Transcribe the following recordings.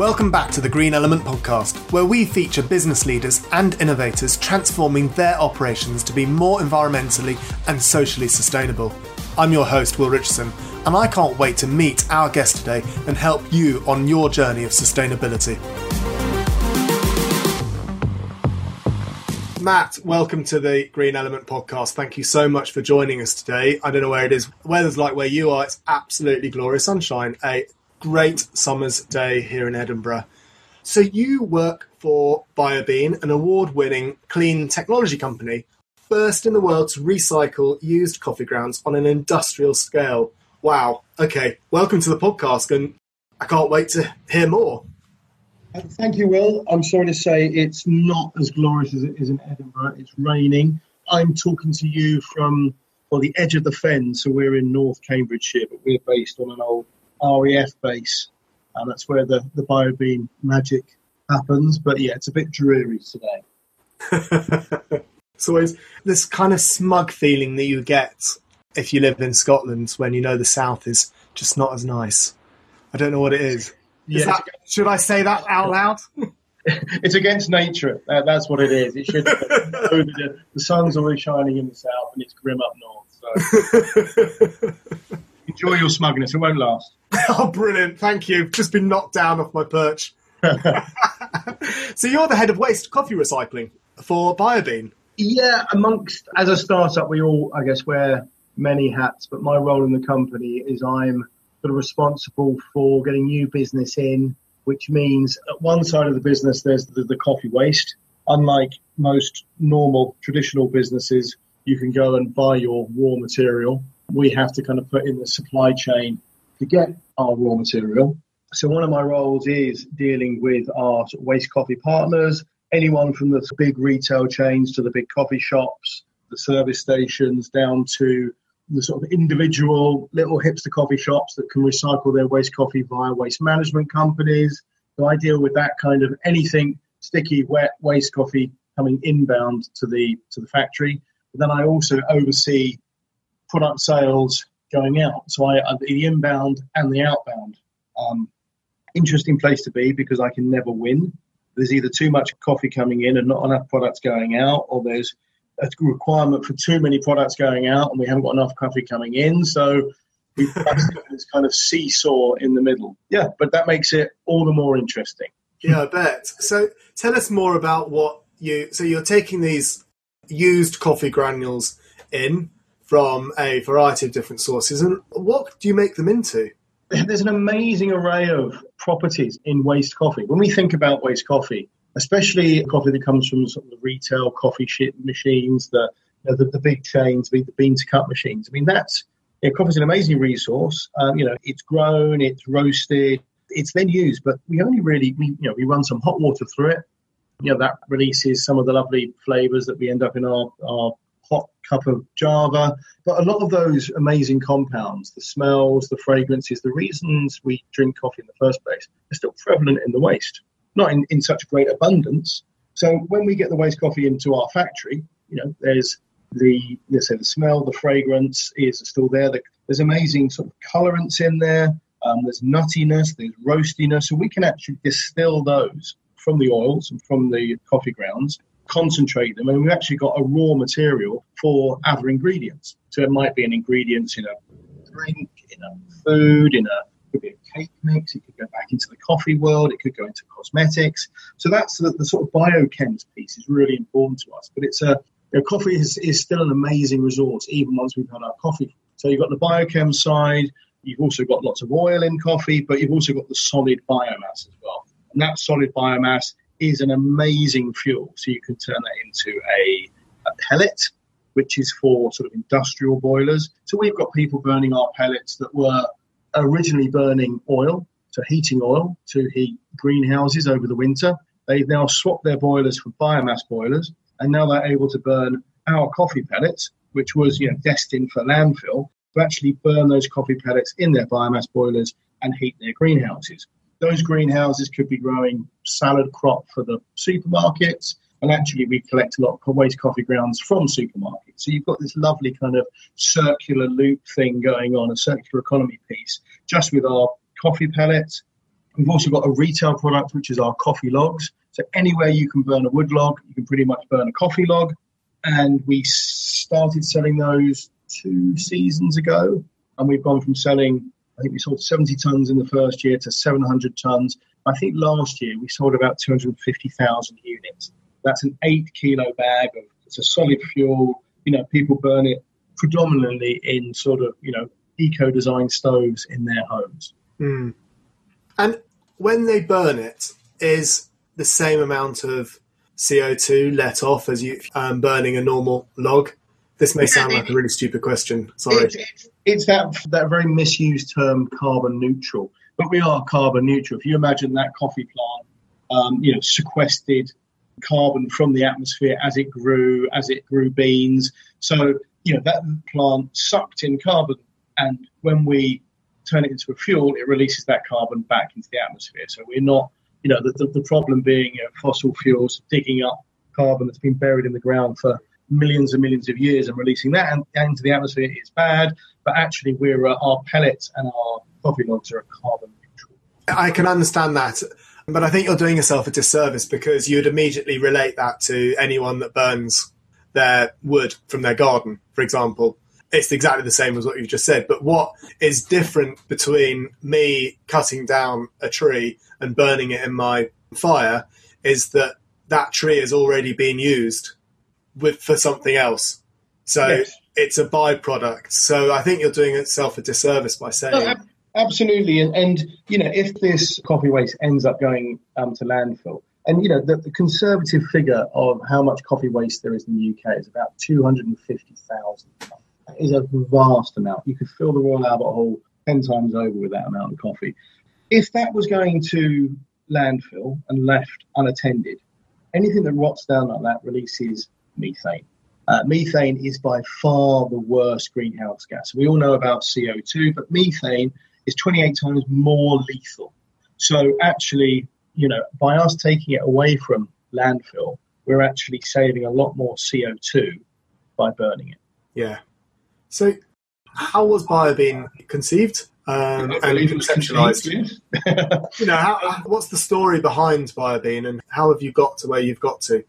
Welcome back to the Green Element podcast, where we feature business leaders and innovators transforming their operations to be more environmentally and socially sustainable. I'm your host, Will Richardson, and I can't wait to meet our guest today and help you on your journey of sustainability. Matt, welcome to the Green Element podcast. Thank you so much for joining us today. I don't know where it is. Weather's like where you are. It's absolutely glorious sunshine. A great summer's day here in Edinburgh. So you work for BioBean, an award-winning clean technology company, first in the world to recycle used coffee grounds on an industrial scale. Wow. Okay. Welcome to the podcast, and I can't wait to hear more. Thank you, Will. I'm sorry to say it's not as glorious as it is in Edinburgh. It's raining. I'm talking to you from well the edge of the fen, so we're in North Cambridgeshire, but we're based on an old RAF base, and that's where the the BioBean magic happens. But yeah, it's a bit dreary today. it's always this kind of smug feeling that you get if you live in Scotland when you know the south is just not as nice. I don't know what it is. Is Yeah, that, should I say that out loud? it's against nature. Uh, that's what it is. It should. the, the sun's always shining in the south, and it's grim up north. So enjoy your smugness. It won't last. oh, brilliant. Thank you. Just been knocked down off my perch. so you're the head of waste coffee recycling for BioBean. Yeah, amongst as a startup, we all, I guess, wear many hats. But my role in the company is I'm sort of responsible for getting new business in, which means at one side of the business there's the, the coffee waste. Unlike most normal traditional businesses, you can go and buy your raw material. We have to kind of put in the supply chain to get our raw material. So one of my roles is dealing with our waste coffee partners, anyone from the big retail chains to the big coffee shops, the service stations, down to the sort of individual little hipster coffee shops that can recycle their waste coffee via waste management companies. So I deal with that kind of anything sticky, wet waste coffee coming inbound to the to the factory. But then I also oversee product sales going out. So I, I the inbound and the outbound. Um, interesting place to be because I can never win. There's either too much coffee coming in and not enough products going out, or there's a requirement for too many products going out and we haven't got enough coffee coming in. So we've got this kind of seesaw in the middle. Yeah, but that makes it all the more interesting. Yeah, I bet. So tell us more about what you. So you're taking these used coffee granules in from a variety of different sources, and what do you make them into? There's an amazing array of properties in waste coffee. When we think about waste coffee, especially coffee that comes from sort of the retail coffee machines, the you know, the, the big chains, the, the bean to cup machines. I mean, that's you know, coffee's an amazing resource. Um, you know, it's grown, it's roasted, it's then used, but we only really we you know we run some hot water through it. You know, that releases some of the lovely flavors that we end up in our our hot cup of Java. But a lot of those amazing compounds, the smells, the fragrances, the reasons we drink coffee in the first place, are still prevalent in the waste not in, in such great abundance. So when we get the waste coffee into our factory, you know, there's the let's say the smell, the fragrance is still there. The, there's amazing sort of colorants in there. Um, there's nuttiness, there's roastiness, so we can actually distill those from the oils and from the coffee grounds, concentrate them, and we've actually got a raw material for other ingredients. So it might be an ingredient in a drink, in a food, in a could be a cake mix. It could go back into the coffee world. It could go into cosmetics. So that's the, the sort of biochems piece is really important to us. But it's a you know, coffee is, is still an amazing resource even once we've had our coffee. So you've got the biochem side. You've also got lots of oil in coffee, but you've also got the solid biomass as well. And that solid biomass is an amazing fuel. So you can turn that into a, a pellet, which is for sort of industrial boilers. So we've got people burning our pellets that were originally burning oil, so heating oil to heat greenhouses over the winter. They've now swapped their boilers for biomass boilers, and now they're able to burn our coffee pellets, which was you know destined for landfill, to actually burn those coffee pellets in their biomass boilers and heat their greenhouses. Those greenhouses could be growing salad crop for the supermarkets, and actually we collect a lot of waste coffee grounds from supermarkets. So you've got this lovely kind of circular loop thing going on, a circular economy piece, just with our coffee pellets, We've also got a retail product, which is our coffee logs. So anywhere you can burn a wood log, you can pretty much burn a coffee log. And we started selling those two seasons ago. And we've gone from selling, I think we sold 70 tons in the first year to 700 tons. I think last year we sold about 250,000 units. That's an eight kilo bag of, it's a solid fuel. You know, people burn it predominantly in sort of, you know, eco design stoves in their homes. Mm. And when they burn it, is the same amount of CO2 let off as you um, burning a normal log? This may sound like a really stupid question. Sorry. It's, it's, it's, that that very misused term, carbon neutral. But we are carbon neutral. If you imagine that coffee plant, um, you know, sequestered carbon from the atmosphere as it grew, as it grew beans. So you know that plant sucked in carbon, and when we turn it into a fuel, it releases that carbon back into the atmosphere. So we're not, you know, the, the, the problem being you know, fossil fuels digging up carbon that's been buried in the ground for millions and millions of years and releasing that into the atmosphere is bad. But actually, we're uh, our pellets and our coffee logs are carbon neutral. I can understand that. But I think you're doing yourself a disservice because you'd immediately relate that to anyone that burns their wood from their garden, for example it's exactly the same as what you've just said. But what is different between me cutting down a tree and burning it in my fire is that that tree has already been used with for something else. So yes. it's a byproduct. So I think you're doing itself a disservice by saying. No, absolutely, and and you know if this coffee waste ends up going um, to landfill, and you know the, the, conservative figure of how much coffee waste there is in the UK is about two hundred and fifty thousand is a vast amount. You could fill the Royal Albert Hall 10 times over with that amount of coffee. If that was going to landfill and left unattended, anything that rots down like that releases methane. Uh, methane is by far the worst greenhouse gas. We all know about CO2, but methane is 28 times more lethal. So actually, you know, by us taking it away from landfill, we're actually saving a lot more CO2 by burning it. Yeah, so, how was BioBean conceived um, and conceptualized? you know, how, what's the story behind BioBean, and how have you got to where you've got to?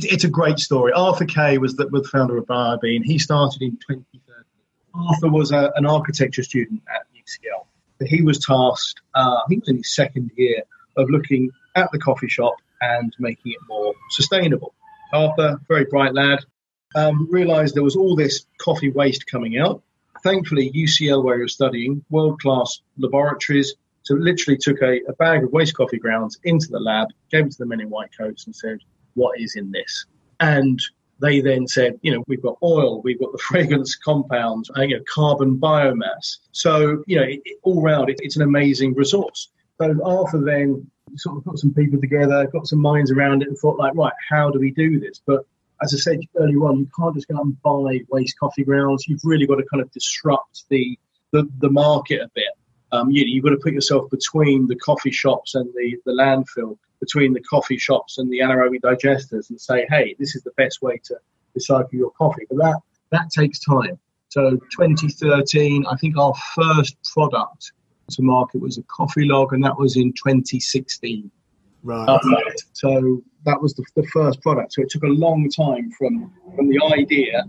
It's a great story. Arthur Kay was the, was the founder of BioBean. He started in 2013. Arthur was a, an architecture student at UCL. He was tasked, uh, I think it was in his second year, of looking at the coffee shop and making it more sustainable. Arthur, very bright lad, um, realised there was all this coffee waste coming out. Thankfully, UCL, where he was studying, world class laboratories, so literally took a, a, bag of waste coffee grounds into the lab, gave it to the men in white coats, and said, What is in this? And they then said, you know, we've got oil, we've got the fragrance compounds, you know, carbon biomass. So, you know, it, it, all round, it, it's an amazing resource. So Arthur then sort of put some people together, got some minds around it, and thought, like, right, how do we do this? But as I said earlier on, you can't just go out and buy waste coffee grounds. You've really got to kind of disrupt the the, the market a bit. Um, you, you've got to put yourself between the coffee shops and the, the landfill, between the coffee shops and the anaerobic digesters, and say, hey, this is the best way to recycle your coffee. But that that takes time. So 2013, I think our first product to market was a coffee log, and that was in 2016. Right. Um, so that was the, the, first product. So it took a long time from from the idea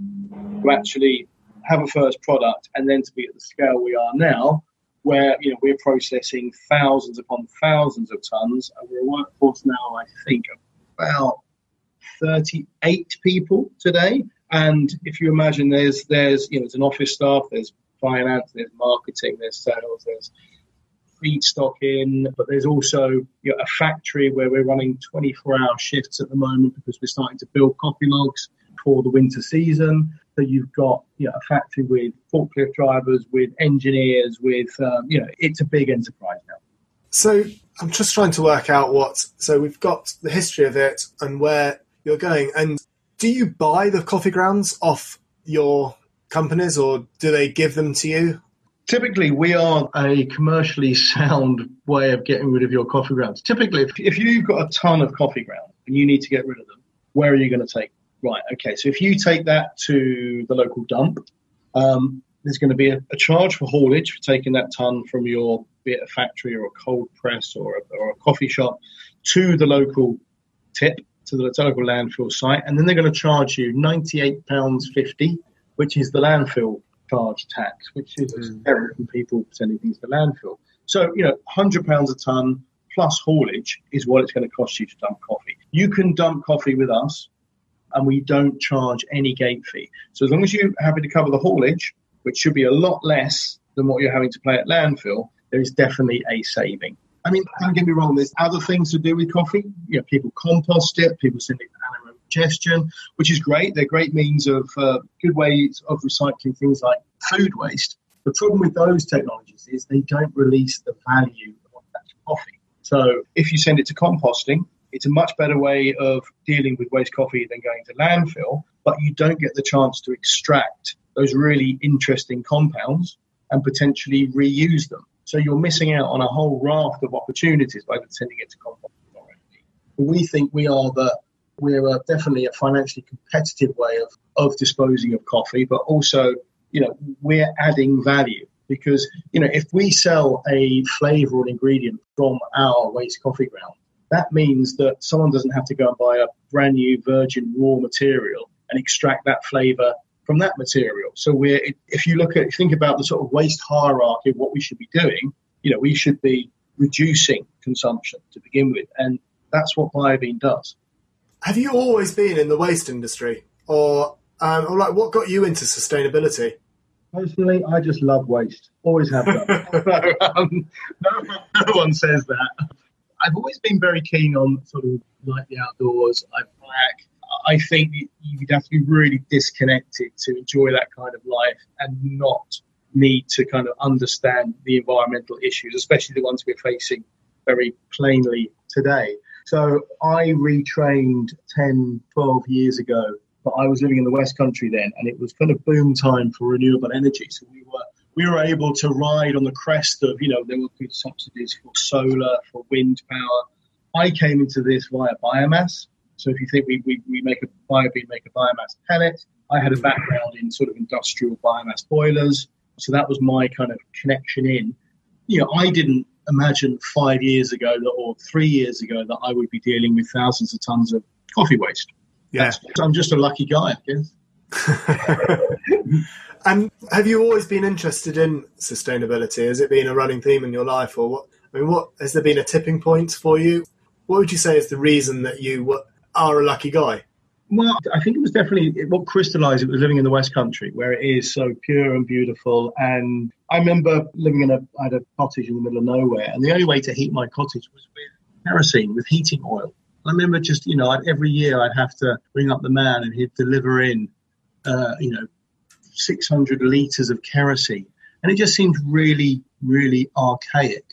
to actually have a first product, and then to be at the scale we are now, where you know we're processing thousands upon thousands of tons, and we're a workforce now, I think, about 38 people today. And if you imagine, there's there's you know there's an office staff, there's finance, there's marketing, there's sales, there's feedstock in, but there's also you know, a factory where we're running 24 hour shifts at the moment because we're starting to build coffee logs for the winter season. So you've got you know, a factory with forklift drivers, with engineers, with um, you know, it's a big enterprise now. So I'm just trying to work out what. So we've got the history of it and where you're going. And do you buy the coffee grounds off your companies, or do they give them to you? Typically, we are a commercially sound way of getting rid of your coffee grounds. Typically, if, if you've got a ton of coffee grounds and you need to get rid of them, where are you going to take? Right, okay, so if you take that to the local dump, um, there's going to be a, a, charge for haulage for taking that ton from your be it a factory or a cold press or a, or a coffee shop, to the local tip, to the local landfill site, and then they're going to charge you £98.50, which is the landfill charge tax, which is mm. from people sending things to landfill. So, you know, £100 a tonne plus haulage is what it's going to cost you to dump coffee. You can dump coffee with us and we don't charge any gate fee. So as long as you're happy to cover the haulage, which should be a lot less than what you're having to pay at landfill, there is definitely a saving. I mean, don't get me wrong, there's other things to do with coffee. You know, people compost it, people send it to anaerobic digestion, which is great. They're great means of uh, good ways of recycling things like food waste. The problem with those technologies is they don't release the value of that coffee. So if you send it to composting, it's a much better way of dealing with waste coffee than going to landfill, but you don't get the chance to extract those really interesting compounds and potentially reuse them. So you're missing out on a whole raft of opportunities by sending it to already. We think we are the we're uh, definitely a financially competitive way of, of disposing of coffee, but also, you know, we're adding value because, you know, if we sell a flavor or ingredient from our waste coffee ground, that means that someone doesn't have to go and buy a brand new virgin raw material and extract that flavor from that material. So we're, if you look at, think about the sort of waste hierarchy of what we should be doing, you know, we should be reducing consumption to begin with. And that's what Biobean does. Have you always been in the waste industry or, um, or like what got you into sustainability? Personally, I just love waste. Always have done. um, no, no one says that. I've always been very keen on sort of like the outdoors. I black. I think you'd have to be really disconnected to enjoy that kind of life and not need to kind of understand the environmental issues, especially the ones we're facing very plainly today. So I retrained 10, 12 years ago, but I was living in the West Country then, and it was kind of boom time for renewable energy. So we were we were able to ride on the crest of, you know, there were good subsidies for solar, for wind power. I came into this via biomass. So if you think we, we, we make a biobean, make a biomass pellet, I had a background in sort of industrial biomass boilers. So that was my kind of connection in. You know, I didn't imagine five years ago that, or three years ago that I would be dealing with thousands of tons of coffee waste. Yeah. I'm just a lucky guy, I guess. and have you always been interested in sustainability? Has it been a running theme in your life, or what? I mean, what has there been a tipping point for you? What would you say is the reason that you are a lucky guy? Well, I think it was definitely what crystallized it was living in the West Country, where it is so pure and beautiful. And I remember living in a, I had a cottage in the middle of nowhere, and the only way to heat my cottage was with kerosene, with heating oil. I remember just, you know, every year I'd have to ring up the man and he'd deliver in, uh, you know, 600 litres of kerosene. And it just seems really, really archaic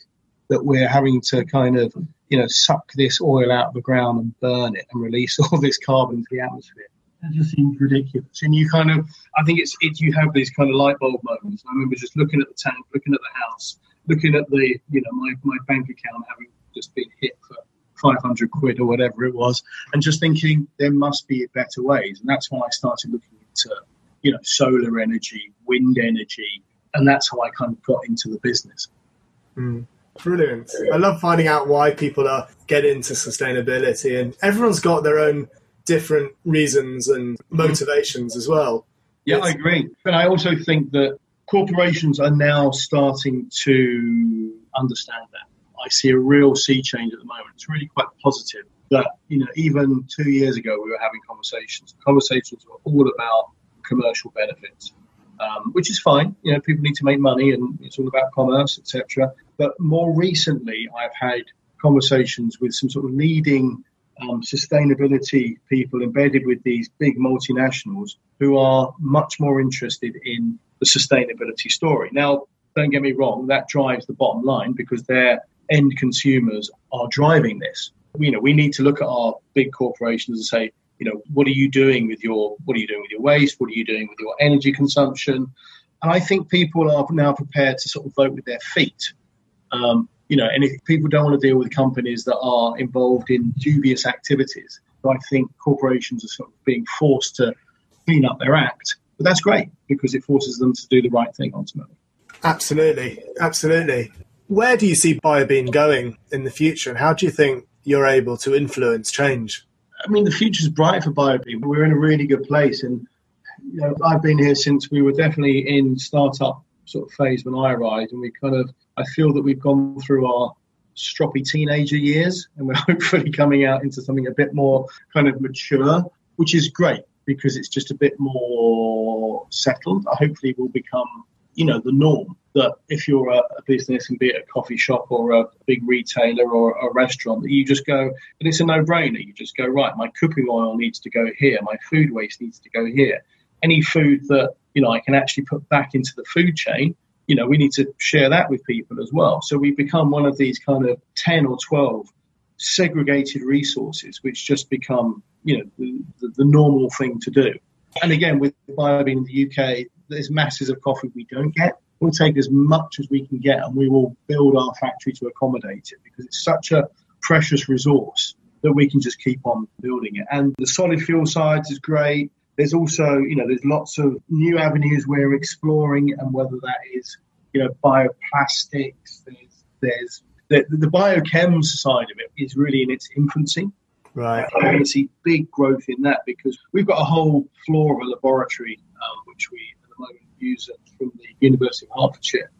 that we're having to kind of, you know, suck this oil out of the ground and burn it and release all this carbon to the atmosphere. That just seems ridiculous. And you kind of, I think it's, it, you have these kind of light bulb moments. I remember just looking at the tank, looking at the house, looking at the, you know, my, my bank account having just been hit for 500 quid or whatever it was, and just thinking there must be better ways. And that's when I started looking into, you know, solar energy, wind energy, and that's how I kind of got into the business. Mm, brilliant. I love finding out why people are get into sustainability, and everyone's got their own different reasons and motivations as well. Yeah, it's- I agree. But I also think that corporations are now starting to understand that. I see a real sea change at the moment. It's really quite positive that, you know, even two years ago we were having conversations. Conversations were all about commercial benefits, um, which is fine. You know, people need to make money and it's all about commerce, etc. But more recently, I've had conversations with some sort of leading um, sustainability people embedded with these big multinationals who are much more interested in the sustainability story. Now, don't get me wrong, that drives the bottom line because they're end consumers are driving this. You know, we need to look at our big corporations and say, you know, what are you doing with your what are you doing with your waste? What are you doing with your energy consumption? And I think people are now prepared to sort of vote with their feet. Um, you know, and if people don't want to deal with companies that are involved in dubious activities, I think corporations are sort of being forced to clean up their act. But that's great because it forces them to do the right thing ultimately. Absolutely, absolutely. Where do you see BioBean going in the future, and how do you think you're able to influence change? I mean, the future's bright for BioBean. We're in a really good place, and you know, I've been here since we were definitely in startup sort of phase when I arrived, and we kind of I feel that we've gone through our stroppy teenager years, and we're hopefully coming out into something a bit more kind of mature, which is great because it's just a bit more settled. Hopefully, will become you know the norm that if you're a, a, business and be it a coffee shop or a big retailer or a restaurant that you just go and it's a no-brainer. You just go right my cooking oil needs to go here. My food waste needs to go here. Any food that you know I can actually put back into the food chain you know we need to share that with people as well. So we've become one of these kind of 10 or 12 segregated resources which just become you know the, the, the normal thing to do. And again with BioBean in the UK there's masses of coffee we don't get. We'll take as much as we can get and we will build our factory to accommodate it because it's such a precious resource that we can just keep on building it. And the solid fuel side is great. There's also, you know, there's lots of new avenues we're exploring, and whether that is, you know, bioplastics, there's, there's the, the biochems side of it is really in its infancy. Right. I can see big growth in that because we've got a whole floor of a laboratory um, which we at the moment from the University of Hertfordshire.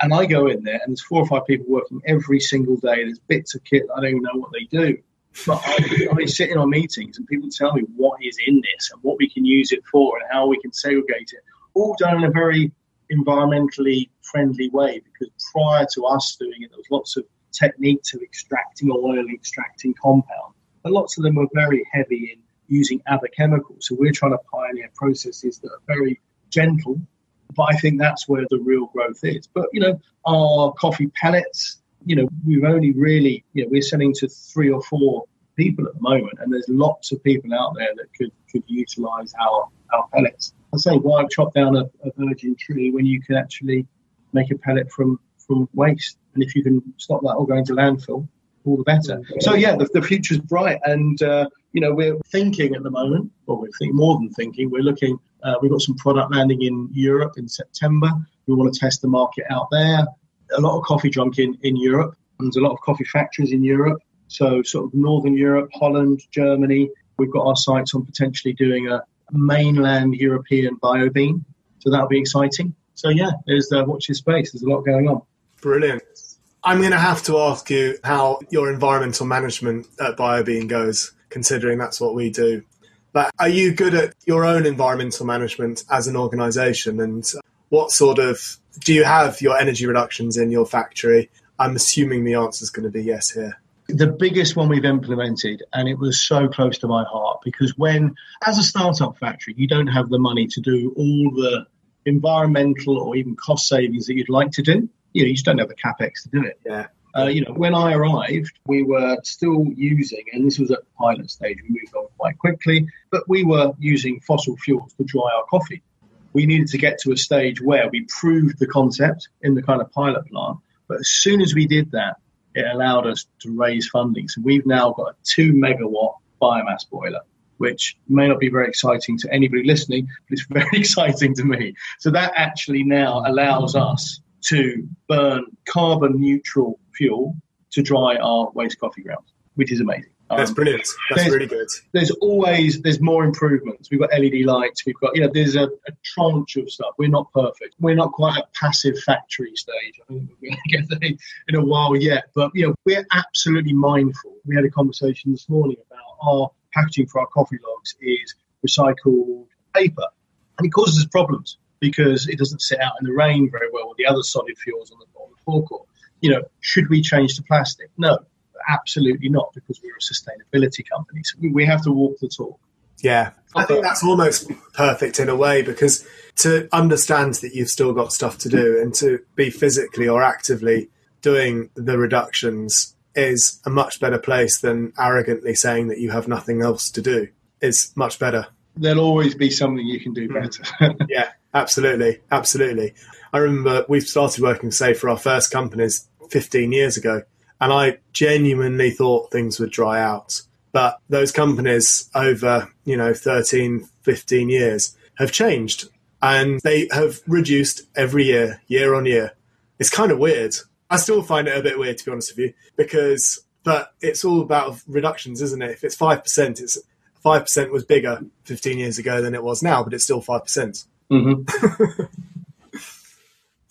And I go in there, and there's four or five people working every single day. There's bits of kit I don't even know what they do. But I, I sit in on meetings, and people tell me what is in this and what we can use it for and how we can segregate it, all done in a very environmentally friendly way. Because prior to us doing it, there was lots of techniques of extracting oil, extracting compound, and lots of them were very heavy in using other chemicals. So we're trying to pioneer processes that are very gentle, but I think that's where the real growth is. But you know, our coffee pellets, you know, we've only really, you know, we're selling to three or four people at the moment, and there's lots of people out there that could could utilise our our pellets. I say, why chop down a, a virgin tree when you can actually make a pellet from from waste? And if you can stop that all going to landfill, all the better. So yeah, the, the future's bright, and uh, you know we're thinking at the moment, or we're thinking more than thinking. We're looking. Uh, we've got some product landing in Europe in September. We want to test the market out there. A lot of coffee drunk in in Europe. There's a lot of coffee factories in Europe. So sort of Northern Europe, Holland, Germany. We've got our sights on potentially doing a mainland European bio bean. So that'll be exciting. So yeah, there's uh, watch this space. There's a lot going on. Brilliant. I'm going to have to ask you how your environmental management at BioBean goes, considering that's what we do. But are you good at your own environmental management as an organisation? And what sort of do you have your energy reductions in your factory? I'm assuming the answer is going to be yes here. The biggest one we've implemented, and it was so close to my heart because when, as a startup factory, you don't have the money to do all the environmental or even cost savings that you'd like to do you know, you just don't have the capex to do it. Yeah. Uh, you know, when I arrived, we were still using, and this was at the pilot stage, we moved on quite quickly, but we were using fossil fuels to dry our coffee. We needed to get to a stage where we proved the concept in the kind of pilot plant. But as soon as we did that, it allowed us to raise funding. So we've now got a two megawatt biomass boiler, which may not be very exciting to anybody listening, but it's very exciting to me. So that actually now allows us to burn carbon neutral fuel to dry our waste coffee grounds, which is amazing. That's um, brilliant. That's really good. There's always there's more improvements. We've got LED lights. We've got you know there's a, a tranche of stuff. We're not perfect. We're not quite at passive factory stage. I think we're going to get there in a while yet. But you know we're absolutely mindful. We had a conversation this morning about our packaging for our coffee logs is recycled paper, and it causes us problems because it doesn't sit out in the rain very well with the other solid fuels on the, on the forecourt. You know, should we change to plastic? No, absolutely not, because we're a sustainability company. So we have to walk the talk. Yeah, I think that's almost perfect in a way because to understand that you've still got stuff to do and to be physically or actively doing the reductions is a much better place than arrogantly saying that you have nothing else to do. Is much better. There'll always be something you can do hmm. better. yeah, Absolutely, absolutely. I remember we started working, say, for our first companies 15 years ago, and I genuinely thought things would dry out. But those companies over, you know, 13, 15 years have changed and they have reduced every year, year on year. It's kind of weird. I still find it a bit weird to be honest with you because, but it's all about reductions, isn't it? If it's five percent, it's five percent was bigger 15 years ago than it was now, but it's still five percent. Mm-hmm.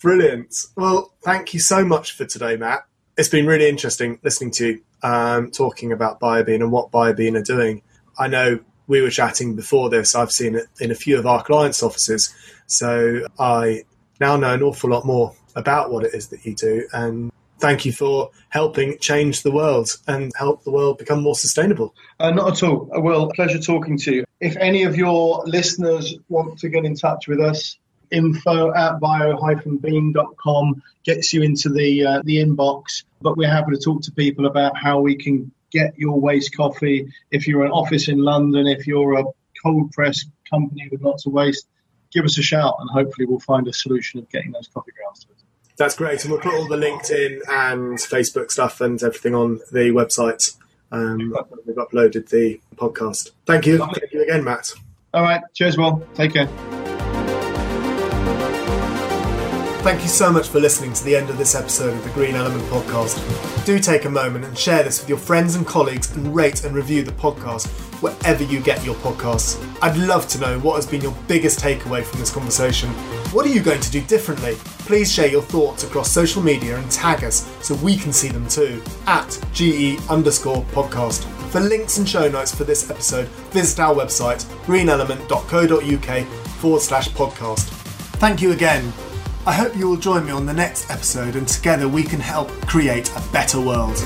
Brilliant. Well, thank you so much for today, Matt. It's been really interesting listening to you um, talking about BioBean and what BioBean are doing. I know we were chatting before this. I've seen it in a few of our clients' offices, so I now know an awful lot more about what it is that you do. And thank you for helping change the world and help the world become more sustainable. Uh, not at all. Well, pleasure talking to you. If any of your listeners want to get in touch with us, info at bio-bean.com gets you into the uh, the inbox. But we're happy to talk to people about how we can get your waste coffee. If you're an office in London, if you're a cold press company with lots of waste, give us a shout and hopefully we'll find a solution of getting those coffee grounds to us. That's great. And we'll put all the LinkedIn and Facebook stuff and everything on the website. Um, we've uploaded the podcast. Thank you. Thank you again, Matt. All right. Cheers, Will. Take care. Thank you so much for listening to the end of this episode of the Green Element podcast. Do take a moment and share this with your friends and colleagues and rate and review the podcast wherever you get your podcasts. I'd love to know what has been your biggest takeaway from this conversation. What are you going to do differently? Please share your thoughts across social media and tag us so we can see them too at GE underscore podcast. For links and show notes for this episode, visit our website greenelement.co.uk forward slash podcast. Thank you again. I hope you will join me on the next episode and together we can help create a better world.